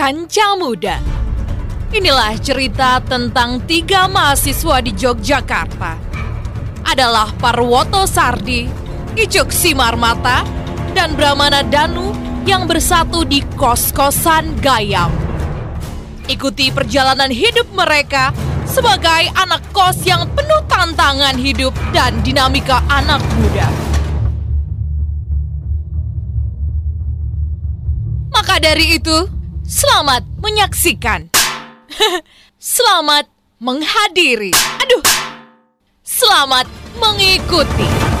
Kanca Muda. Inilah cerita tentang tiga mahasiswa di Yogyakarta. Adalah Parwoto Sardi, Icuk Simarmata, dan Brahmana Danu yang bersatu di kos-kosan Gayam. Ikuti perjalanan hidup mereka sebagai anak kos yang penuh tantangan hidup dan dinamika anak muda. Maka dari itu, selamat menyaksikan. selamat menghadiri. Aduh. Selamat mengikuti.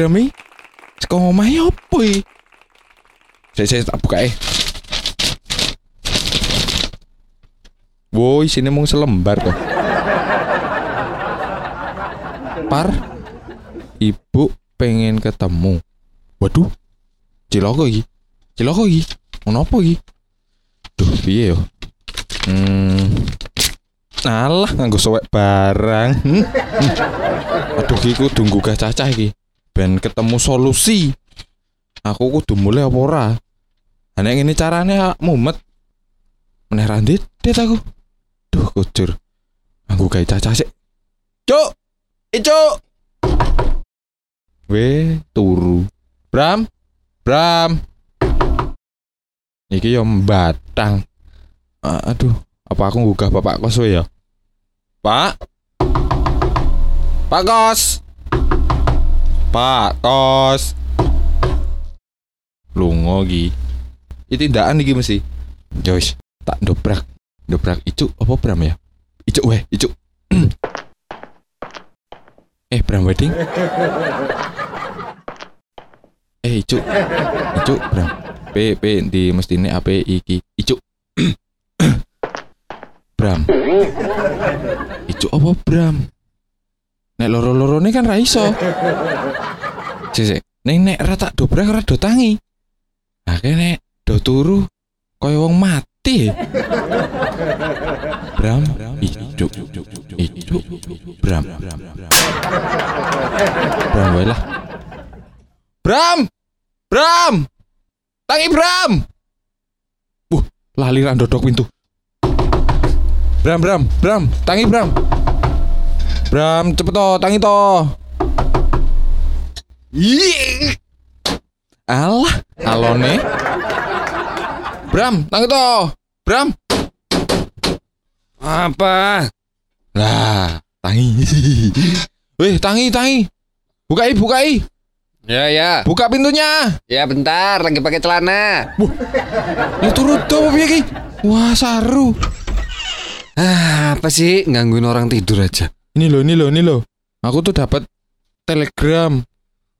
Telegram iki. Saka omahe opo iki? Saya tak buka eh. Woi, sini mau selembar kok. Par, ibu pengen ketemu. Waduh, ciloko iki. Ciloko iki. Ono apa iki? Duh, piye yo? Hmm. Alah, nganggo sowek barang. Hmm. Aduh iki kudu nggugah cacah iki. Ben ketemu solusi. Aku kudu mulai apa ora? Ngene carane ah, mumet. Meneh ra ndedet aku. Duh kujur. Nganggo gawe cacah sik. Cuk. Icuk. We turu. Bram. Bram. Iki yo mbatang. Ah, aduh, apa aku nggugah bapak kos ya? Pak. Pak Kos. Pak Kos. Lungo iki. Iki tindakan iki mesti. Ya wis, tak dobrak. Dobrak icu apa Bram ya? Icu weh, icu. eh, Bram wedding. eh, icu. Icu, Bram. P P di mestine apa iki? Icu. Bram. Icu apa Bram? Nek loro-loro ini kan ra iso. Sik sik. Ning nek ra tak dobrak ra do tangi. Nek do turu kaya wong mati. Bram, ijuk, ijuk, Bram, Bram wae lah. Bram, Bram, tangi Bram. Uh, lali ra ndodok pintu. Bram, Bram, Bram, tangi Bram. Bram, cepet to, tangi to. Ih. Alah, alone. Bram, tangi to. Bram. Apa? Lah, tangi. Weh, tangi, tangi. Bukai, bukai. Ya ya. Buka pintunya. Ya bentar, lagi pakai celana. Ya turut to piye? Wah, saru. Ah, apa sih gangguin orang tidur aja? Ini loh, ini loh, ini loh. Aku tuh dapat telegram.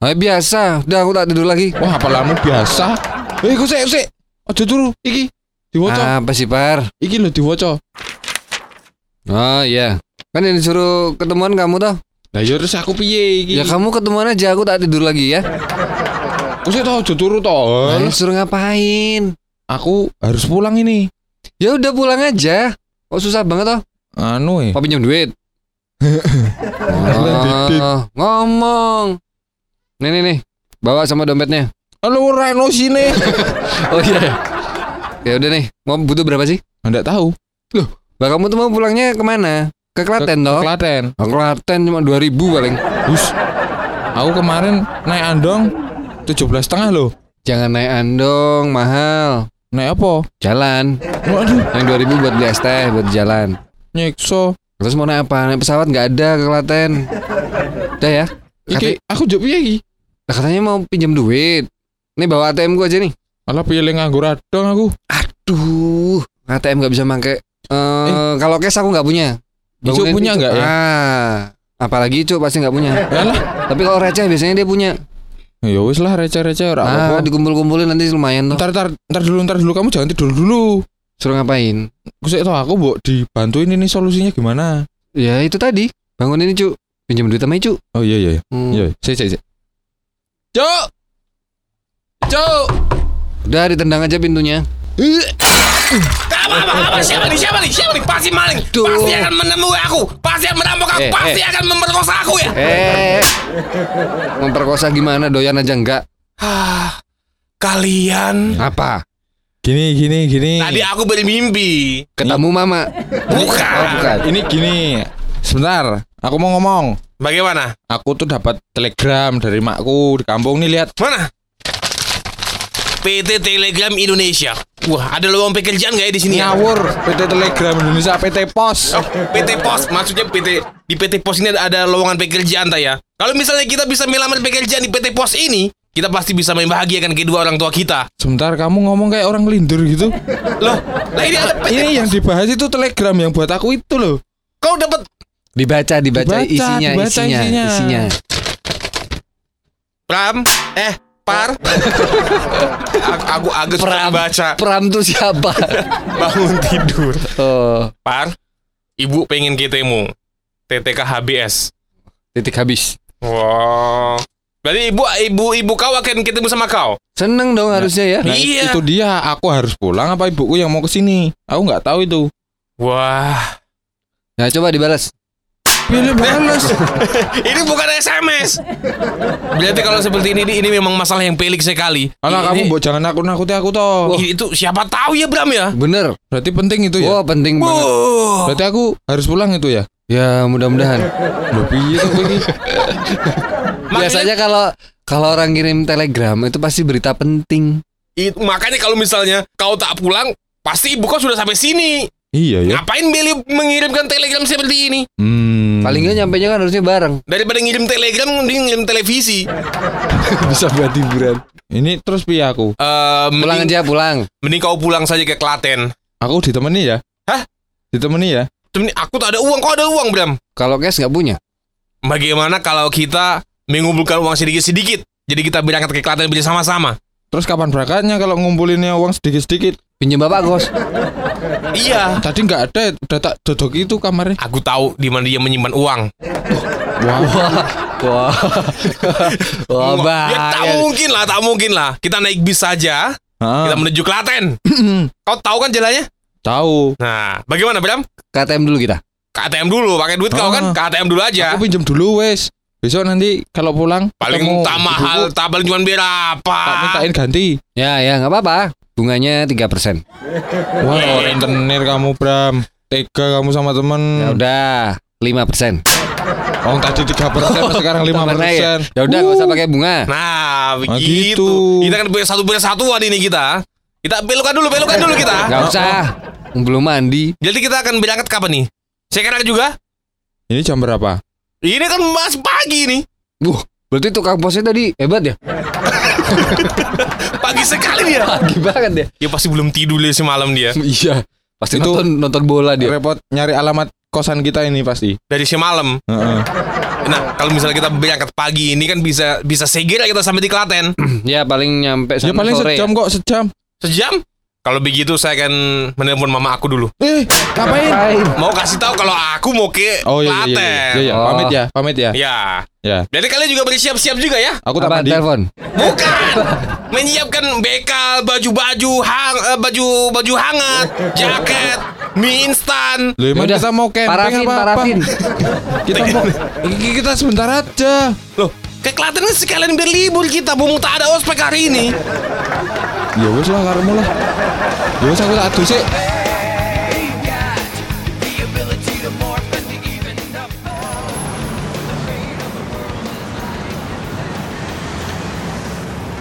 Ah, biasa. Udah aku tak tidur lagi. Wah, apa lamu biasa? Eh, kok sik, sik. Aja turu, iki. Diwaca. Apa sih, Par? Iki lho diwaca. Oh iya. Kan yang disuruh ketemuan kamu toh? Lah ya terus aku piye iki? Ya kamu ketemuan aja, aku tak tidur lagi ya. Kok sik to aja turu to. Nah, disuruh ngapain? Aku harus pulang ini. Ya udah pulang aja. Kok susah banget toh? Anu eh. Kok pinjam duit? Oh, ngomong. Nih nih nih. Bawa sama dompetnya. Lu Reno sini. Oh iya. Ya udah nih, mau butuh berapa sih? Enggak tahu. Lah kamu tuh mau pulangnya ke mana? Ke Klaten toh? Klaten. Oh, Klaten cuma 2000 paling. Bus. Aku kemarin naik andong 17 setengah loh. Jangan naik andong, mahal. Naik apa? Jalan. Waduh, Yang 2000 buat beli es teh, buat jalan. nyekso. Terus mau naik apa? Naik pesawat nggak ada ke Klaten. Udah ya. Iki aku jawab piye iki? Lah katanya mau pinjam duit. Nih bawa ATM gua aja nih. Alah pilih nganggur adong aku. Aduh, ATM nggak bisa pakai. Eh, kalau cash aku nggak punya. Bangunin punya nggak ya? Ah, apalagi Icu pasti nggak punya. Yalah. Tapi kalau receh biasanya dia punya. Ya wis lah receh-receh ora Ah, apa-apa. dikumpul-kumpulin nanti lumayan tuh. Ntar, ntar, ntar dulu, ntar dulu kamu jangan tidur dulu. Suruh ngapain? Sih tau aku mbok dibantuin ini solusinya gimana. Ya itu tadi. Bangunin Icu. Pinjam duit sama Icu. Oh iya iya. Hmm. Iya, sik sik sik. Cuk. Cuk. Udah ditendang aja pintunya. Apa, apa, apa, siapa nih, siapa nih, siapa nih, pasti maling Duh. Pasti akan menemui aku Pasti akan merampok aku, Eh, pasti eh. akan memperkosa aku ya Eh, memperkosa gimana? Doyan aja enggak? Ah, Kalian Apa? Gini gini gini. Tadi aku bermimpi Ketemu mama? Bukan. Oh, bukan. Ini gini. Sebentar, aku mau ngomong. Bagaimana? Aku tuh dapat telegram dari makku di kampung nih lihat. Mana? PT Telegram Indonesia Wah, ada lowongan pekerjaan nggak ya di sini ya? Ngawur PT Telegram Indonesia PT Pos. Oh, PT Pos, maksudnya PT di PT Pos ini ada, ada lowongan pekerjaan tak ya? Kalau misalnya kita bisa melamar pekerjaan di PT Pos ini, kita pasti bisa membahagiakan kedua orang tua kita. Sebentar kamu ngomong kayak orang lindur gitu. Loh, nah ini ada Ini yang dibahas itu telegram yang buat aku itu loh. Kau dapat Dibaca, dibaca, Dibaca, isinya, dibaca isinya, isinya. isinya. Pram? Eh, Par? aku, agak Pram. baca Pram tuh siapa? bangun tidur. oh, Par, ibu pengen ketemu. TTK HBS. titik habis. Wow. Berarti ibu ibu ibu kau akan ketemu sama kau. Seneng dong harusnya ya. Nah, Iya. itu dia. Aku harus pulang apa ibuku yang mau ke sini? Aku nggak tahu itu. Wah. Nah, coba dibalas. Pilih balas. ini bukan SMS. Berarti kalau seperti ini ini memang masalah yang pelik sekali. Alah Ini- kamu mbok jangan nakut nakuti aku toh. ini- itu siapa tahu ya Bram ya? Bener. Berarti penting itu ya. Wah, penting banget. Wow. Berarti aku harus pulang itu ya. Ya, mudah-mudahan. Kowe iki? Biasanya kalau kalau orang kirim telegram itu pasti berita penting. It- makanya kalau misalnya kau tak pulang, pasti ibu kau sudah sampai sini. Iya ya. Ngapain Beli mengirimkan telegram seperti ini? Hmm. Paling nggak nyampe kan harusnya bareng. Daripada ngirim telegram, mending ngirim televisi. Bisa buat hiburan. Ini terus piye aku? Eh, Pulang aja, pulang. mending kau pulang saja ke Klaten. Aku ditemani ya? Hah? Ditemani ya? Temen- Aku tak ada uang, kau ada uang Bram. Kalau cash nggak punya. Bagaimana kalau kita mengumpulkan uang sedikit-sedikik? Jadi kita berangkat ke Klaten bersama-sama. Terus kapan berangkatnya kalau ngumpulinnya uang sedikit-sedikit? Pinjam bapak kos. Iya. Tadi nggak ada, udah tak dodok itu kamarnya. Aku tahu di mana dia menyimpan uang. Wow. Wah. Wah, ya tak mungkin lah, tak mungkin lah. Kita naik bis saja, kita Ah, menuju Klaten. Kau tahu kan jalannya? tahu. Nah, bagaimana Bram? KTM dulu kita. KTM dulu, pakai duit kau Ah. kan? KTM dulu aja. Aku pinjam dulu wes. Besok nanti kalau pulang Paling ketemu tak mahal, tak paling cuma berapa? Tak mintain ganti. Ya, ya nggak apa-apa. Bunganya 3%. Wah, Eh. rentenir kamu Bram. Tega kamu sama temen. Ya udah, 5%. Oh, tadi 3 persen, sekarang 5 Tambah naik ya? persen. Ya udah nggak usah pakai bunga. Nah, gitu. begitu. Kita kan punya satu persatuan ini kita. Kita belokan dulu, belokan dulu kita. Nggak usah. Belum mandi. Jadi kita akan berangkat kapan nih? Sekarang juga? Ini jam berapa? Ini kan masih pagi nih. Wuh, berarti tukang posnya tadi hebat ya? Pagi sekali dia. Pagi banget ya. Ya pasti belum tidur dia semalam dia. Iya. Pasti Itu- nonton nonton bola dia. Repot nyari alamat kosan kita ini pasti. Dari semalam. Heeh. Nah, kalau misalnya kita berangkat pagi ini kan bisa bisa segera kita sampai di Klaten. ya paling nyampe Ya sana paling sore. sejam kok, sejam. Sejam? Kalau begitu saya akan menelpon mama aku dulu. Eh, ngapain? Mau kasih tahu kalau aku mau ke Oh iya iya Klaten. iya. iya, iya. Oh. Pamit ya, pamit ya. Ya. Ya. Jadi kalian juga bersiap-siap juga ya? Aku tak mandi. telepon? Bukan. Menyiapkan bekal, baju-baju hang, eh, baju baju hangat, jaket, mie instan. Loh, emang kita mau camping parafin, apa apa? parafin. Kita mau kita sebentar aja. Loh, Ke Klaten kan sekalian biar libur kita, bumung tak ada ospek hari ini. Ya wes lah karemu lah. Ya wes aku tak adu sih.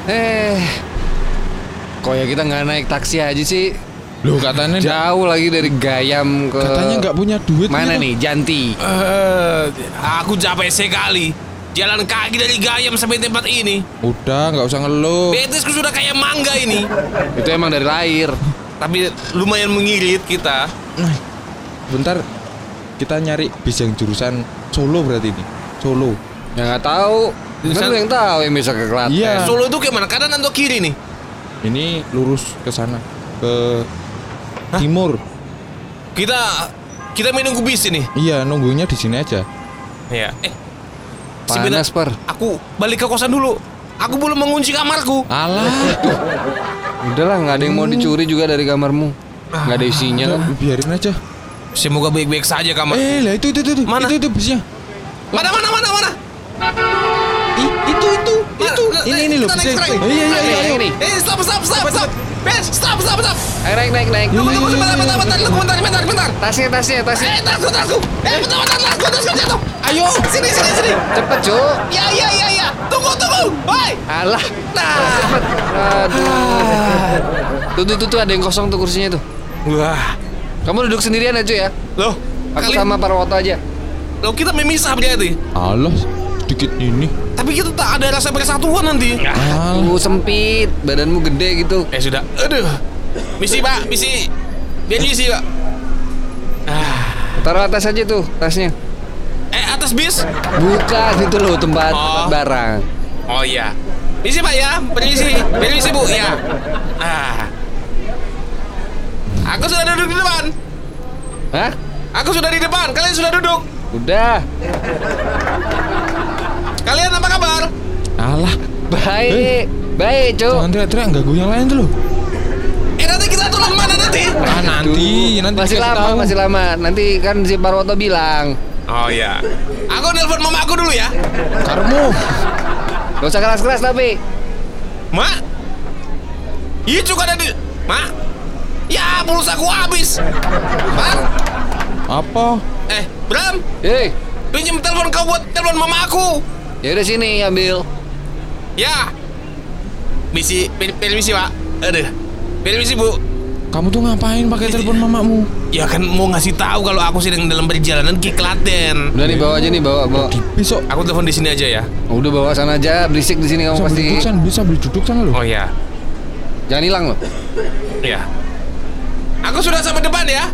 Eh, kok ya kita nggak naik taksi aja sih? Loh katanya Jauh lagi dari Gayam ke katanya nggak punya duit. mana gitu. nih Janti? Eh, aku capek sekali. Jalan kaki dari Gayam sampai tempat ini. Udah nggak usah ngeluh. Betisku sudah kayak mangga ini. Itu emang dari lahir. Tapi lumayan mengirit kita. Nah, bentar kita nyari bis yang jurusan Solo berarti ini. Solo. Ya nggak tahu. Kan Jurusan- yang tahu yang bisa ke Klaten. Iya. Solo itu kayak mana? Kanan atau kiri nih? Ini lurus ke sana ke timur. Kita kita menunggu bis ini. Iya, nunggunya di sini aja. Ya. Eh. Per. Aku balik ke kosan dulu. Aku belum mengunci kamarku. Alah, Udahlah nggak ada yang mau dicuri juga dari kamarmu. Nggak ada isinya kan? biarin aja. Semoga baik-baik saja kamar. Eh, lah itu itu itu, itu. Mana? Itu itu bisnya. Mana mana mana mana? Ih, itu itu itu. Ini Eh, ini loh. Oh, iya iya iya. Ini, iya. Eh, stop stop stop stop. Ben, stop stop stop. Ayo naik naik naik. Tunggu tunggu sebentar bentar bentar bentar bentar bentar bentar. Tasnya tasnya tasnya. Eh, tasku tasku. Eh, bentar bentar tasku tasku jatuh. Ayo, sini sini sini. Cepet cuk. Ya ya ya ya. Tunggu tunggu. Woi. Alah. Nah. Aduh. Tuh, tuh, tuh, tuh ada yang kosong tuh kursinya tuh. Wah. Kamu duduk sendirian aja ya. Loh, Aku kali sama Parwoto aja. Loh, kita memisah berarti. Alah, sedikit ini. Tapi kita tak ada rasa persatuan nanti. Alah. Lu sempit, badanmu gede gitu. Eh sudah. Aduh. Misi Pak, misi. Biar misi Pak. Taruh atas aja tuh tasnya. Eh atas bis. Bukan itu loh tempat, tempat Oh. barang. Oh iya. Misi Pak ya, permisi. Permisi Bu, ya. Ah. Aku sudah duduk di depan. Hah? Aku sudah di depan. Kalian sudah duduk. Udah. Kalian apa kabar? Alah, Baik. Baik, Cuk. jangan teriak-teriak ganggu yang lain tuh loh. Eh nanti kita turun mana nanti? Ah, nanti, nanti masih lama, tahu. masih lama. Nanti kan si Parwoto bilang, Oh iya. Aku nelpon mama aku dulu ya. Karmu. gak usah keras-keras tapi. Mak. Iya juga ada di. Mak. Ya pulsa aku habis. Mak. Apa? Eh, Bram. Hei, Pinjam telepon kau buat telepon mama aku. ya udah sini ambil. Ya. Misi, per- permisi pak. Aduh. Permisi bu. Kamu tuh ngapain pakai telepon mamamu? Ya kan mau ngasih tahu kalau aku sedang dalam perjalanan ke Klaten. Udah nih bawa aja nih, bawa, bawa. Besok Aku telepon di sini aja ya. Oh, udah bawa sana aja, berisik di sini kamu pasti. duduk bisa beli duduk sana loh. Oh ya. Jangan hilang loh. Ya. Aku sudah sampai depan ya.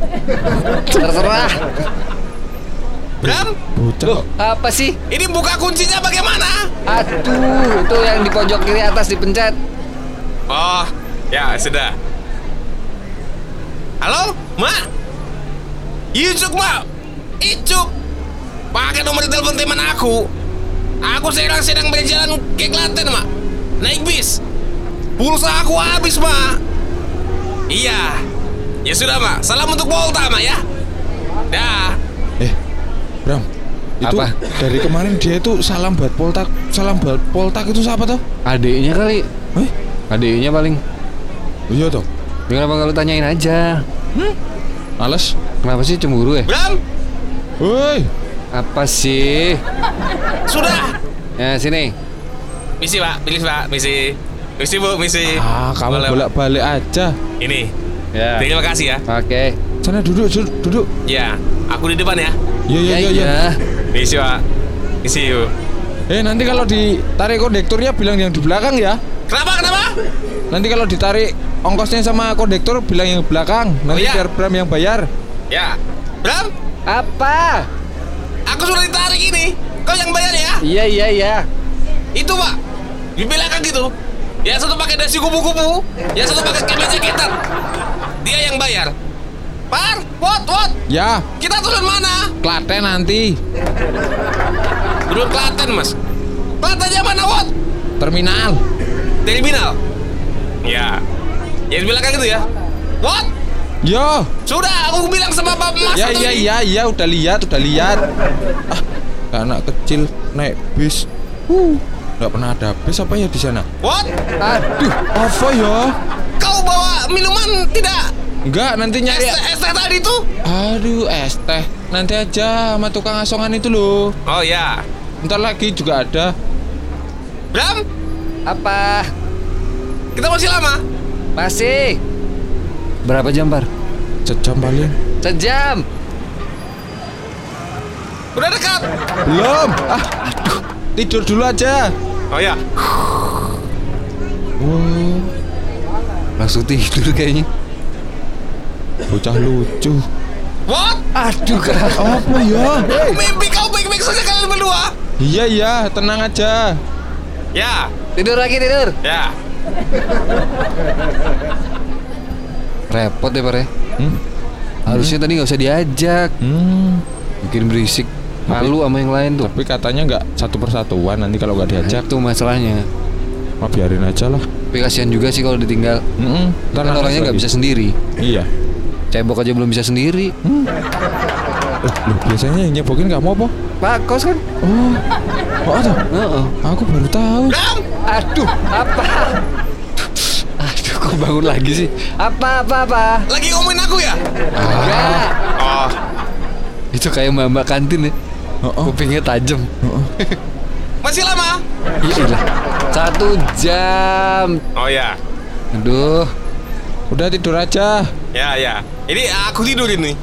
Terserah. Bram, Bocah. Loh, apa sih? ini buka kuncinya bagaimana? Aduh, itu yang di pojok kiri atas dipencet. Oh, ya sudah. Halo, Mak? Icuk, Mak. Icuk. Pakai nomor telepon teman aku. Aku sekarang sedang berjalan ke Klaten, Mak. Naik bis. Pulsa aku habis, Mak. Iya. Ya sudah, Mak. Salam untuk Volta, Mak ya. Dah. Eh, Bram. Itu Apa? dari kemarin dia itu salam buat Poltak, salam buat Poltak itu siapa tuh? Adiknya kali. Eh, Adiknya paling. iya toh. Ya, Kenapa nggak lu tanyain aja? Males. Kenapa sih cemburu ya? Bram, Woi, Apa sih? sudah. Ya sini. Misi, Pak. Pilih, Pak. Misi. Misi, Bu. Misi. ah kamu bolak-balik aja. Ini. Ya. Terima kasih ya. Oke. Sana duduk, duduk, duduk. Ya, aku di depan ya. Iya, iya, iya, iya. Misi, Pak. Misi, yuk. Eh, nanti kalau ditarik kondekturnya bilang yang di belakang ya. Kenapa? Kenapa? Nanti kalau ditarik ongkosnya sama kondektur bilang yang belakang. Nanti Oh, iya. biar Bram yang bayar. Ya. Bram, Apa? aku sudah ditarik ini. Kau yang bayar ya? Iya iya iya. Itu, Pak. Di belakang gitu. Yang satu pakai dasi kupu-kupu, yang satu pakai kemeja ketat. Dia yang bayar. Par, what, what? Ya, Kita turun mana? Klaten nanti. Turun Klaten, Mas. Klatennya mana, what? Terminal. Terminal. Ya. Yang di belakang itu ya. What? Yo. Sudah, aku bilang sama Bapak Mas. Ya, satu iya, ini. iya, iya, udah lihat, udah lihat. Ah, anak kecil naik bis. Huh. Nggak pernah ada bis apa ya di sana? What? Aduh, Apa ya? Kau bawa minuman tidak? Enggak, nanti nyari. Es, es teh tadi tuh? Aduh, es teh. Nanti aja sama tukang asongan itu loh. Oh ya. Ntar lagi juga ada. Bram, apa? kita masih lama. Masih. Berapa jam, Par? Sejam paling. Sejam. Udah dekat. Belum. Ah, aduh. Tidur dulu aja. Oh ya. Wow, Langsung tidur kayaknya. bocah lucu. What? Aduh, Kak. Apa ya? Mimpi kau baik-baik saja kalian berdua. Iya iya, tenang aja. Ya, Tidur lagi, tidur. ya. Repot deh, Par ya. Hmm? Harusnya tadi nggak usah diajak. Hmm. Bikin berisik. Malu sama yang lain tuh. Tapi katanya nggak satu persatuan nanti kalau nggak diajak. Itu masalahnya. Mah biarin aja lah. Tapi kasihan juga sih kalau ditinggal. Mm Kan nangis orangnya nggak bisa sendiri. Iya. Cebok aja belum bisa sendiri. Eh, loh, biasanya yang nyebokin kamu apa? Pak kos kan? Oh, oh ada. Heeh. Aku baru tahu. Aduh, apa? Aduh, kok bangun lagi sih? Apa, apa, apa? lagi ngomongin aku ya? Enggak. Oh, Itu kayak mbak kantin ya. Oh, oh. Kupingnya tajam. masih lama. Iya lah. Satu jam. Oh ya. Aduh, Udah tidur aja. Ya, ya. Ini aku tidur ini.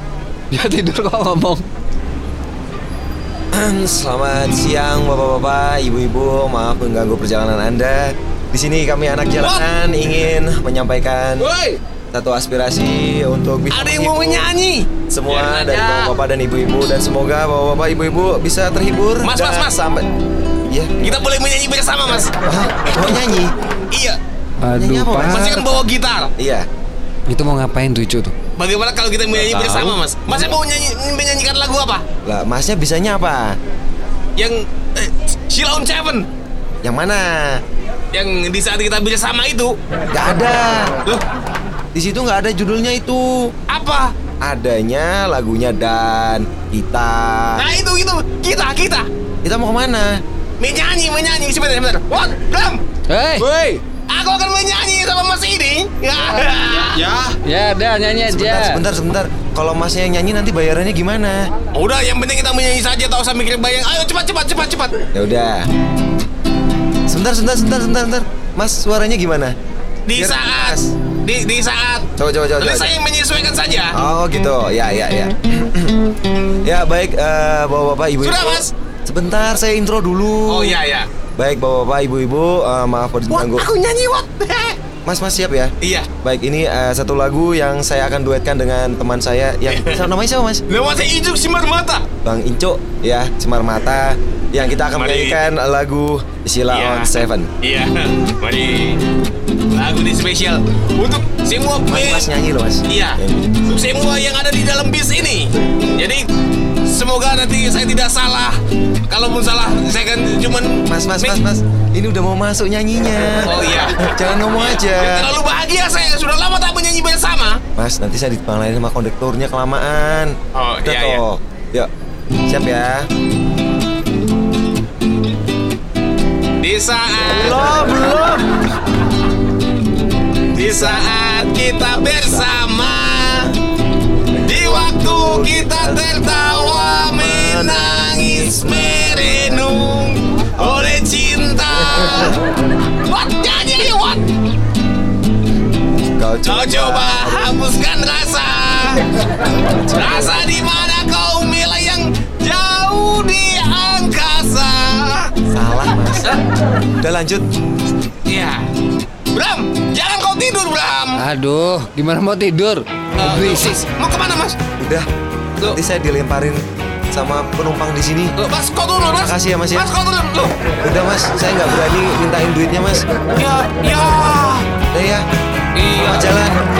dia tidur kok ngomong. Selamat siang bapak-bapak, ibu-ibu, maaf mengganggu perjalanan Anda. Di sini kami anak jalanan ingin menyampaikan satu aspirasi untuk bisa ada yang mau menyanyi. semua Biarin dari bapak-bapak dan ibu-ibu dan semoga bapak-bapak ibu-ibu bisa terhibur Mas, dan mas, mas. sampai Iya, Kita boleh menyanyi bersama, Mas. Hah? mau nyanyi? Iya. Aduh, Nyanyi apa, Mas? Masih kan bawa gitar. Iya. Itu mau ngapain tuh tuh? Bagaimana kalau kita menyanyi bersama, Mas? Masnya mau nyanyi menyanyikan lagu apa? Lah, masnya bisanya apa? Yang eh, Sheila on Seven. Yang mana? Yang di saat kita bersama itu. Gak ada. Loh, Di situ nggak ada judulnya itu. apa? Adanya lagunya dan kita. Nah, itu itu. Kita, kita. Kita mau ke mana? Menyanyi, menyanyi. Sebentar, sebentar. What? Bram, Hei, Woi. Aku akan menyanyi sama Mas ini. Ya. Ya. ya udah nyanyi Sebentar, aja. sebentar, sebentar. Kalau masnya yang nyanyi nanti bayarannya gimana? Udah, yang penting kita menyanyi saja, tak usah mikir bayang. Ayo cepat, cepat, cepat, cepat. Ya udah. Sebentar, sebentar, sebentar, sebentar, sebentar. Mas, suaranya gimana? Di Biar saat, pas. di, di saat. Coba, coba, coba. Nanti coba. saya yang menyesuaikan saja. Oh gitu, ya, ya, ya. ya baik, eh, bapak-bapak, ibu-ibu. Sudah, Mas. Sebentar, saya intro dulu. Oh iya, ya. Baik, bapak-bapak, ibu-ibu, eh, maaf What? mengganggu. Aku nyanyi, what? Mas, mas siap ya? iya. Baik, ini eh, satu lagu yang saya akan duetkan dengan teman saya yang Siapa namanya siapa, Mas? Nama saya Ijuk Simar Mata. Bang Inco, ya, Cemar Mata. Yang kita akan Mari. menyanyikan lagu Sheila Iya. on Seven. Iya, mari. Lagu ini spesial untuk semua Mas, mas nyanyi loh, Mas. Iya, untuk semua yang ada di dalam bis ini. Jadi semoga nanti saya tidak salah. Kalaupun salah, saya kan cuman Mas, mas, mas, mas. Ini udah mau masuk nyanyinya. Oh iya. Jangan ngomong aja. terlalu bahagia saya sudah lama tak menyanyi bersama. Mas, nanti saya dipanggilin sama kondekturnya kelamaan. Oh, Udah iya, iya. toh. Yuk. Siap ya. Di saat Belum, belum. di saat kita bersama kita tertawa menangis merenung oleh cinta What nyanyi what Kau Kau coba hapuskan rasa Rasa di mana kau melayang jauh di angkasa Salah, Mas. Udah lanjut. Ya Bram, jangan kau tidur Bram Aduh, gimana mau tidur? Berisik. Mas, Mau ke mana mas? Udah. Loh. Nanti saya dilemparin sama penumpang di sini. Loh, mas kau turun mas Makasih ya, Mas, ya. Mas kau turun Loh, Udah, Mas. Saya nggak berani mintain duitnya, Mas. ya, ya Udah ya. Iya jalan.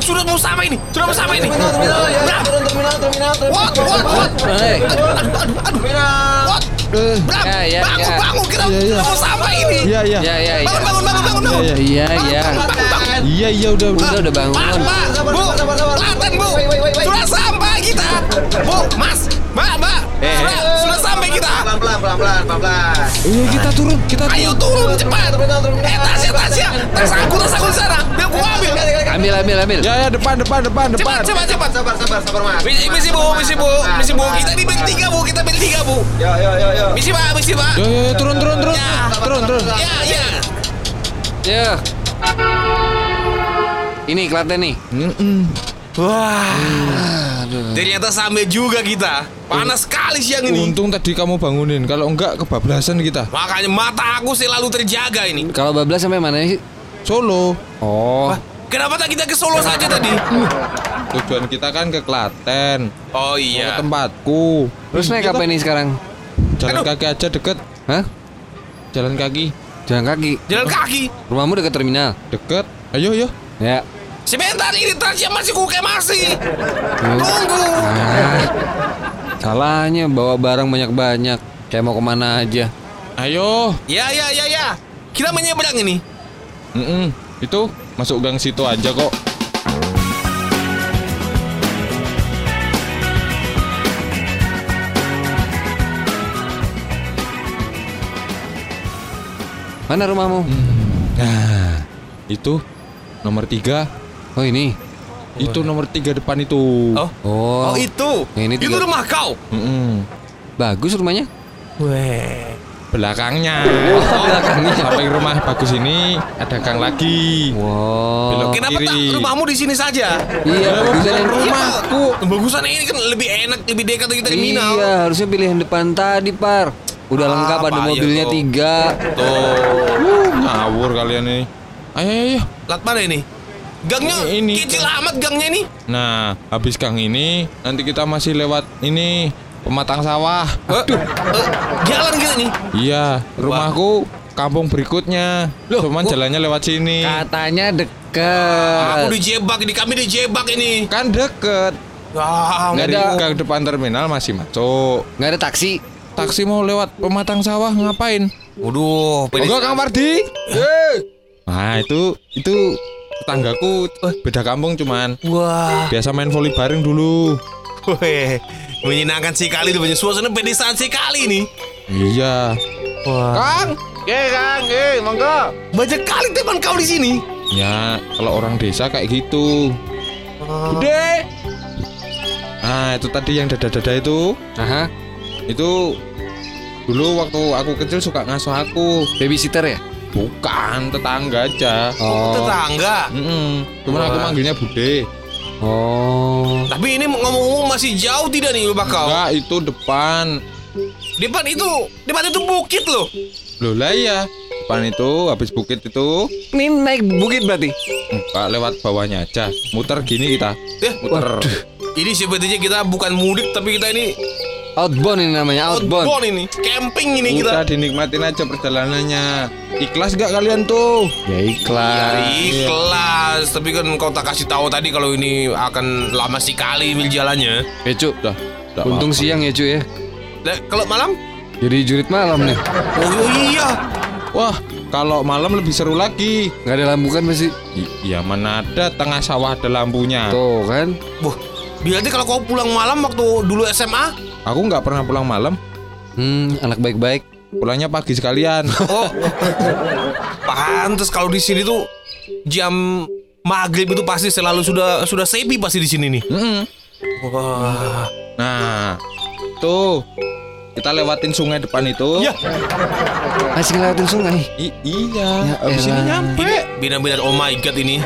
Sudah mau sampai ini, sudah mau sampai ini. Bram, what, what, what? Hei. What? Bram, Ya, ya, bangun, ya. bangun, kita sudah mau sampai ini. Iya iya. Ya ya ya. Bangun, bangun, bangun, bangun, bangun. Iya, Iya iya. Bangun, bangun. Iya iya udah udah. Udah bangun. Mas, bu, Klaten bu, sudah sampai kita. Bu, mas, kita. Pelan-pelan, pelan-pelan, pelan-pelan. Iya kita turun kita Ayo turun cepat. Eh tasnya, tasnya, tas aku, tas aku di sana. Biar gua ambil. Ambil ambil ambil. Ya ya depan depan depan depan. Cepat, cepat, cepat. Sabar, sabar, sabar, Mas. Misi, misi bu, misi bu, misi bu. Kita di band tiga bu, kita band tiga bu. Yo, yo, yo, yo. Misi pak, misi pak. Ya ya ya turun turun turun. Ya. Turun turun. Ya, ya. Ya. Ini Klaten nih. Mm-mm. Wah, ternyata sampai juga kita. Panas sekali siang ini. Untung tadi kamu bangunin. Kalau enggak kebablasan kita. Makanya mata aku selalu terjaga ini. Kalau bablas sampai mana sih? Solo. Oh. Kenapa tak kita ke Solo saja tadi? Tujuan kita kan ke Klaten. Oh Ke iya. tempatku. Terus naik apa ini sekarang? Jalan Aduh. kaki aja deket. Hah? Jalan kaki Jalan kaki. Jalan kaki. Rumahmu dekat terminal. deket. Ayo ayo. Ya. Sebentar ini tasnya masih kuke masih. Tunggu. Salahnya bawa barang banyak-banyak. Kayak mau ke mana aja. Ayo. Ya ya ya ya. Kita menyeberang ini. Mm-mm. Itu masuk gang situ aja kok. Mana rumahmu? Nah, itu nomor tiga. Oh ini. Itu nomor tiga depan itu. Oh. Oh. Oh, itu. Yang ini itu rumah kau. Mm-mm. Bagus rumahnya. Weh. Belakangnya. Oh, belakangnya. Sampai rumah bagus ini ada gang lagi. Wow. Belok Kenapa tak kiri. rumahmu di sini saja? Iya, bagusan yang rumahku. Bagusan ini kan lebih enak, lebih dekat dari terminal. Iya, harusnya pilih yang depan tadi, Par. Udah Ah, lengkap ada bahaya mobilnya tuh. tiga. Tuh. Ngawur kalian ini. Ayo ayo ayo. Lat mana ini? Gangnya Ini. kecil amat gangnya ini. Nah, habis gang ini nanti kita masih lewat ini pematang sawah. Eh, eh, jalan gitu nih. Iya, rumahku kampung berikutnya. Cuman jalannya lewat sini. Katanya Aku deket. dijebak ini, kami dijebak ini. Kan deket. Ah, nggak ada. gang depan terminal masih masuk. Nggak ada taksi. Taksi mau lewat pematang sawah ngapain? Waduh, Oh, Kang Mardi. Nah, itu itu tetanggaku beda kampung cuman Wah, biasa main voli bareng dulu. weh, menyenangkan sekali tuh, suasana pedesaan sekali nih. Iya. Wah, Kang, Oke, Kang. Eh, monggo. banyak kali teman kau di sini. ya kalau orang desa kayak gitu. Bude. Nah, itu tadi yang dada-dada itu. Aha. Itu dulu waktu aku kecil suka ngasuh aku. Babysitter ya? Bukan tetangga aja. Oh. Tetangga. Mm-mm. Cuman aku Wah. manggilnya Bude. Oh. Tapi ini ngomong-ngomong masih jauh tidak nih rumah kau? Enggak, itu depan. Depan itu, depan itu bukit loh. Loh lah ya. Depan itu habis bukit itu Ini naik bukit berarti? enggak lewat bawahnya aja. Muter gini kita. Eh, Muter. ini sepertinya kita bukan mudik tapi kita ini Outbound ini namanya, outbound. outbound ini, camping ini Udah kita. dinikmatin aja perjalanannya. Ikhlas gak kalian tuh? Ya iklan. Dari kelas, tapi kan kau tak kasih tahu tadi kalau ini akan lama sekali mil jalannya. Ya cu, Udah. udah untung apa-apa. siang ya cu ya. Nah, kalau malam? Jadi jurit malam nih. Oh iya. Wah, kalau malam lebih seru lagi. Nggak ada lampu kan masih. Iya mana ada tengah sawah ada lampunya. Tuh kan. Wah, berarti kalau kau pulang malam waktu dulu SMA, Aku nggak pernah pulang malam. Hmm, anak baik-baik. Pulangnya pagi sekalian. oh, pantes kalau di sini tuh jam maghrib itu pasti selalu sudah sudah sepi pasti di sini nih. Mm-mm. Wah, Nah, tuh kita lewatin sungai depan itu. Ya. Masih ngelewatin sungai. I- iya. Ya Abis ini nyampe. ini benar-benar oh my god ini.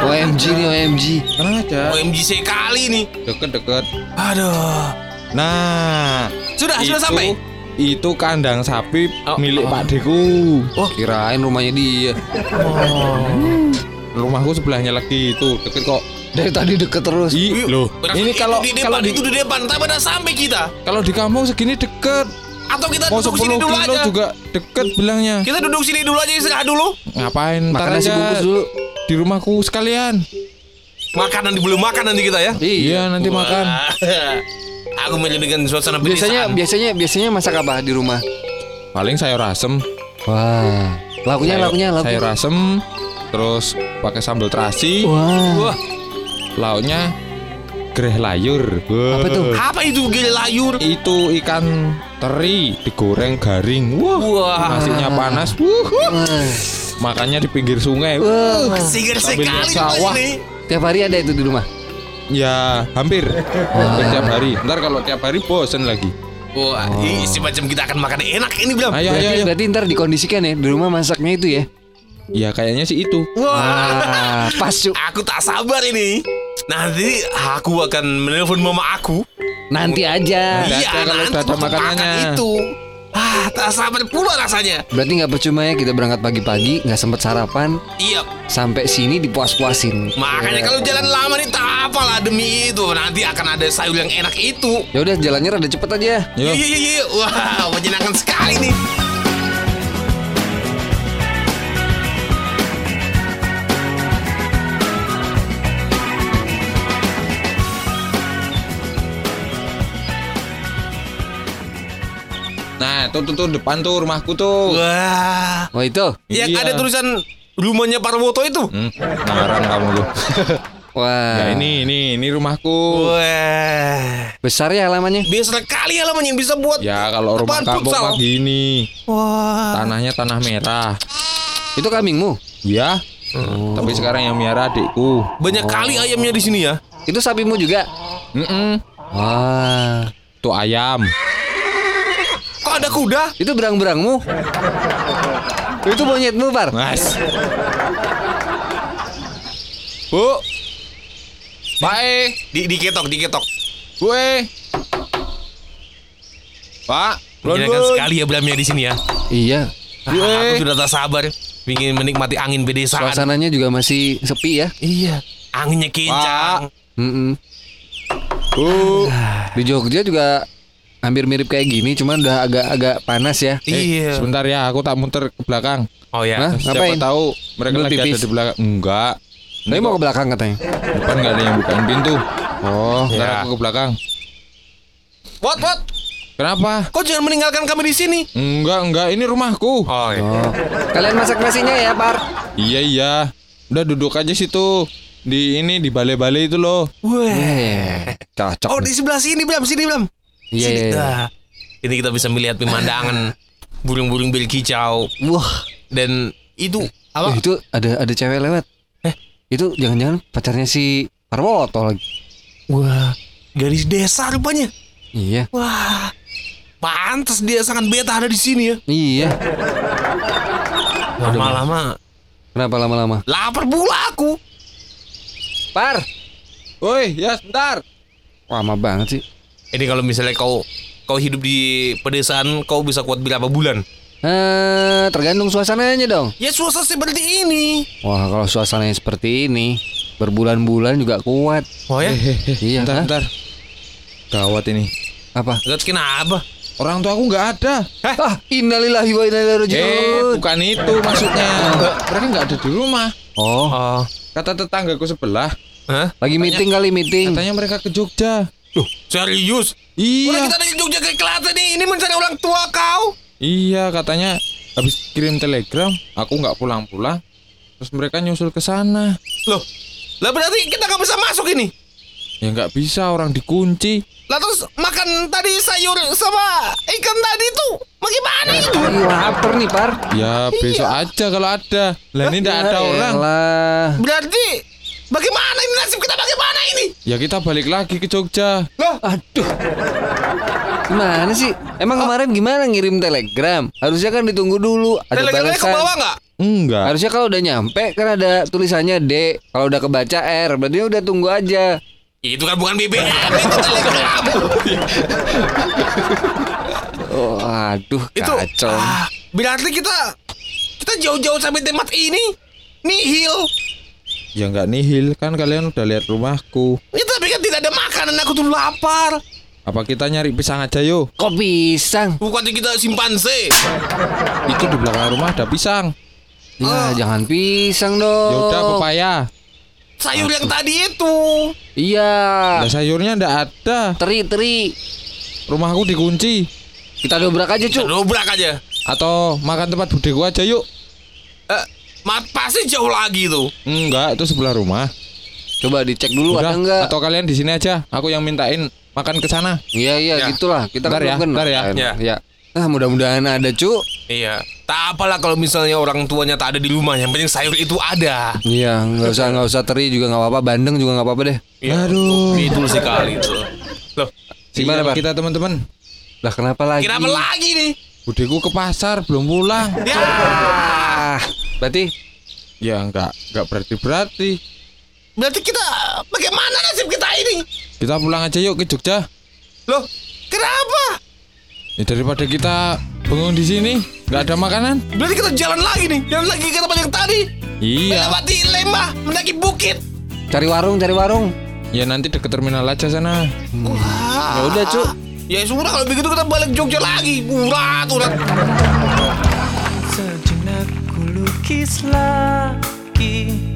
OMG nih OMG. Tenang aja. OMG sekali nih. Deket-deket. Aduh. Nah, Sudah, sudah itu- sampai. Itu kandang sapi Oh, milik oh. Pak Deku. Oh, kirain rumahnya dia. Rumahku sebelahnya lagi itu deket kok. Dari tadi deket terus. Ih, loh. Berarti Ini kalau di depan, kalau di itu di depan, tak pada sampai kita. kalau di kampung segini deket. Atau kita Mau duduk 10 sini dulu aja? juga deket bilangnya. Kita duduk sini dulu aja istirahat dulu. Ngapain? Makan nasi bungkus dulu. di rumahku sekalian. Makan nanti belum makan nanti kita ya. Iya, nanti Wah. makan. Aku milih dengan suasana Biasanya pedesaan. biasanya biasanya masak apa di rumah? Paling sayur asem. Wah. Lauknya Sayur- lauknya lauk. Sayur asem terus pakai sambal terasi. Wah. Wah, Lauknya gereh layur. Wah. Apa tuh? apa itu gile layur? Itu ikan teri digoreng garing. Wah. Wah, Nasinya panas. Wuh. Wah. Makannya di pinggir sungai. Wah. segar sekali sawah. Tiap hari ada itu di rumah. Ya, hampir. Hampir tiap hari. Ntar kalau tiap hari bosen lagi. Wah, ih, si macam kita akan makan enak ini belum? Ayo, ayo, Berarti, ayo. berarti ntar dikondisikan ya di rumah masaknya itu ya. Ya kayaknya sih itu. Wah, Ah, pas Cuk. aku tak sabar ini. Nanti aku akan menelpon mama aku. Nanti aja. Nanti aja kalau udah ada untuk makanannya. makan itu. Ah, tak sabar pula rasanya. Berarti nggak percuma ya kita berangkat pagi-pagi nggak sempet sarapan Iya, sampai sini dipuas-puasin. makanya kalau jalan lama nih tak apalah demi itu. Nanti akan ada sayur yang enak itu. Ya udah jalannya rada cepet aja. Yo. Iya, iya, iya. Wah, menyenangkan sekali nih. Nah, tuh tuh, tuh depan tuh rumahku tuh. Wah, Oh itu. yang Iya. ada tulisan rumahnya Parwoto itu. Hmm, ngarang kamu tuh. Wah. Ya ini ini ini rumahku. Wah, Besar ya halamannya. biasa kali halamannya bisa buat. Ya kalau rumah futsal? mah gini. Wah, Tanahnya tanah merah. Itu kambingmu. Ya. Tapi sekarang yang miara adikku. banyak kali ayamnya di sini ya. Itu sapimu juga. Mm Wah. Tuh ayam. Kok ada kuda? Itu berang-berangmu. itu monyetmu, Par. Mas. Bu. E. Di diketok, diketok. Bu E. Pak. Menyenangkan sekali ya belamnya di sini ya. Iya. Ah, aku sudah tak sabar ingin menikmati angin pedesaan. Suasananya juga masih sepi ya. Iya. Anginnya kencang. Mm-mm. Bu. Di Jogja juga hampir mirip kayak gini, cuman udah agak-agak panas ya. Eh, Iya. sebentar ya, aku tak muter ke belakang. Oh ya. Hah? Siapa tahu mereka Ambil lagi ada di belakang. Enggak. Tapi mau ke belakang katanya. Depan nggak ada yang bukain pintu. Oh, Ya. aku ke belakang. What what? Kenapa? Kok jangan meninggalkan kami di sini? Enggak, enggak. Ini rumahku. Oh iya. Oh. Kalian masak nasinya ya, Par? Iya, iya. Udah duduk aja situ. Di ini di balai-balai itu loh. Wah. Eh, cocok. Oh nih. di sebelah sini Bram, sini Bram. Iya, Sini. iya, iya. Nah, Ini kita bisa melihat pemandangan burung-burung bel kicau Wah, dan itu eh, apa? itu ada ada cewek lewat. Eh. Itu jangan-jangan pacarnya si Parwoto lagi. Wah, gadis desa rupanya. Iya. Wah, pantas dia sangat betah ada di sini ya. Iya. Lama-lama Kenapa lama-lama? lapar pula aku. Par. Woi, ya sebentar. Lama banget sih. Ini kalau misalnya kau kau hidup di pedesaan, kau bisa kuat berapa bulan? Eh, tergantung suasananya dong. Ya suasana seperti ini. Wah, kalau suasananya seperti ini, berbulan-bulan juga kuat. Oh ya? Iya, Bentar, hah? bentar. Gawat ini. Apa? Lihat kenapa? Orang tua aku nggak ada. Ah, innalillahi wa inna ilaihi Eh, raji'un. bukan itu maksudnya. Mereka nggak ada di rumah. Oh, Oh, Kata tetanggaku sebelah, hah? lagi meeting kali meeting. katanya mereka ke Jogja. Loh, serius? Orang Iya, kita dari Jogja ke Klaten nih, ini mencari orang tua kau. iya katanya habis kirim telegram, aku nggak pulang-pulang. Terus mereka nyusul ke sana. Loh, lah berarti kita nggak bisa masuk ini. Ya nggak bisa orang dikunci. Lah terus makan tadi sayur sama ikan tadi tuh bagaimana itu? Lapar nih, Par. Ya besok aja kalau ada. Lah ini nggak ada orang. Berarti bagaimana ini nasib kita ini? Ya kita balik lagi ke Jogja. Loh, Aduh. Gimana sih? Emang kemarin gimana ngirim telegram? Harusnya kan ditunggu dulu ada telegramnya ke balasan. bawah nggak? Enggak. Harusnya kalau udah nyampe kan ada tulisannya D. Kalau udah kebaca R, berarti udah tunggu aja. Itu kan bukan BBM, itu telegram. Oh, aduh, itu kacau. ah, berarti kita kita jauh-jauh sampai tempat ini nihil. Ya nggak nihil kan kalian udah lihat rumahku. Ya tapi kan tidak ada makanan, aku tuh lapar. Apa kita nyari pisang aja yuk? Kok pisang? Bukannya kita simpanse. Itu di belakang rumah ada pisang. Ya, jangan pisang dong. Ya udah pepaya. Sayur yang tadi itu. Iya. Ada sayurnya ndak ada. Teri, teri. Rumahku dikunci. Kita dobrak aja, Kita Cuk. dobrak aja. Atau makan tempat budeku aja yuk. Eh, mat pasti jauh lagi tuh. Enggak, itu sebelah rumah. Coba dicek dulu Udah, ada enggak? Atau kalian di sini aja. Aku yang mintain makan ke sana. Iya, iya, Ya. gitulah. Kita Ntar ya, kan ntar ya. kan. Ya. Ya. Ah, mudah-mudahan ada, Cuk. Iya. Tak apalah kalau misalnya orang tuanya tak ada di rumah. Yang penting sayur itu ada. Iya, nggak usah nggak usah teri juga nggak apa-apa, bandeng juga nggak apa-apa deh. Iya. Aduh. Betul sekali tuh. Loh, Gimana, Sial Pak? kita teman-teman. Lah kenapa lagi? kira apa lagi nih? Budeku ke pasar belum pulang. Ya. Berarti Ya enggak, enggak berarti-berarti. Berarti kita bagaimana nasib kita ini? Kita pulang aja yuk ke Jogja. Loh, kenapa? Ya daripada kita bengong di sini, nggak ada makanan. Berarti kita jalan lagi nih. Jalan lagi ke tempat yang tadi. Iya. Melewati lembah, mendaki bukit. cari warung, cari warung. Ya nanti deket terminal aja sana. Ya udah, Cuk. Ya sudah kalau begitu kita balik Jogja lagi. Urat, urat. Lukis lagi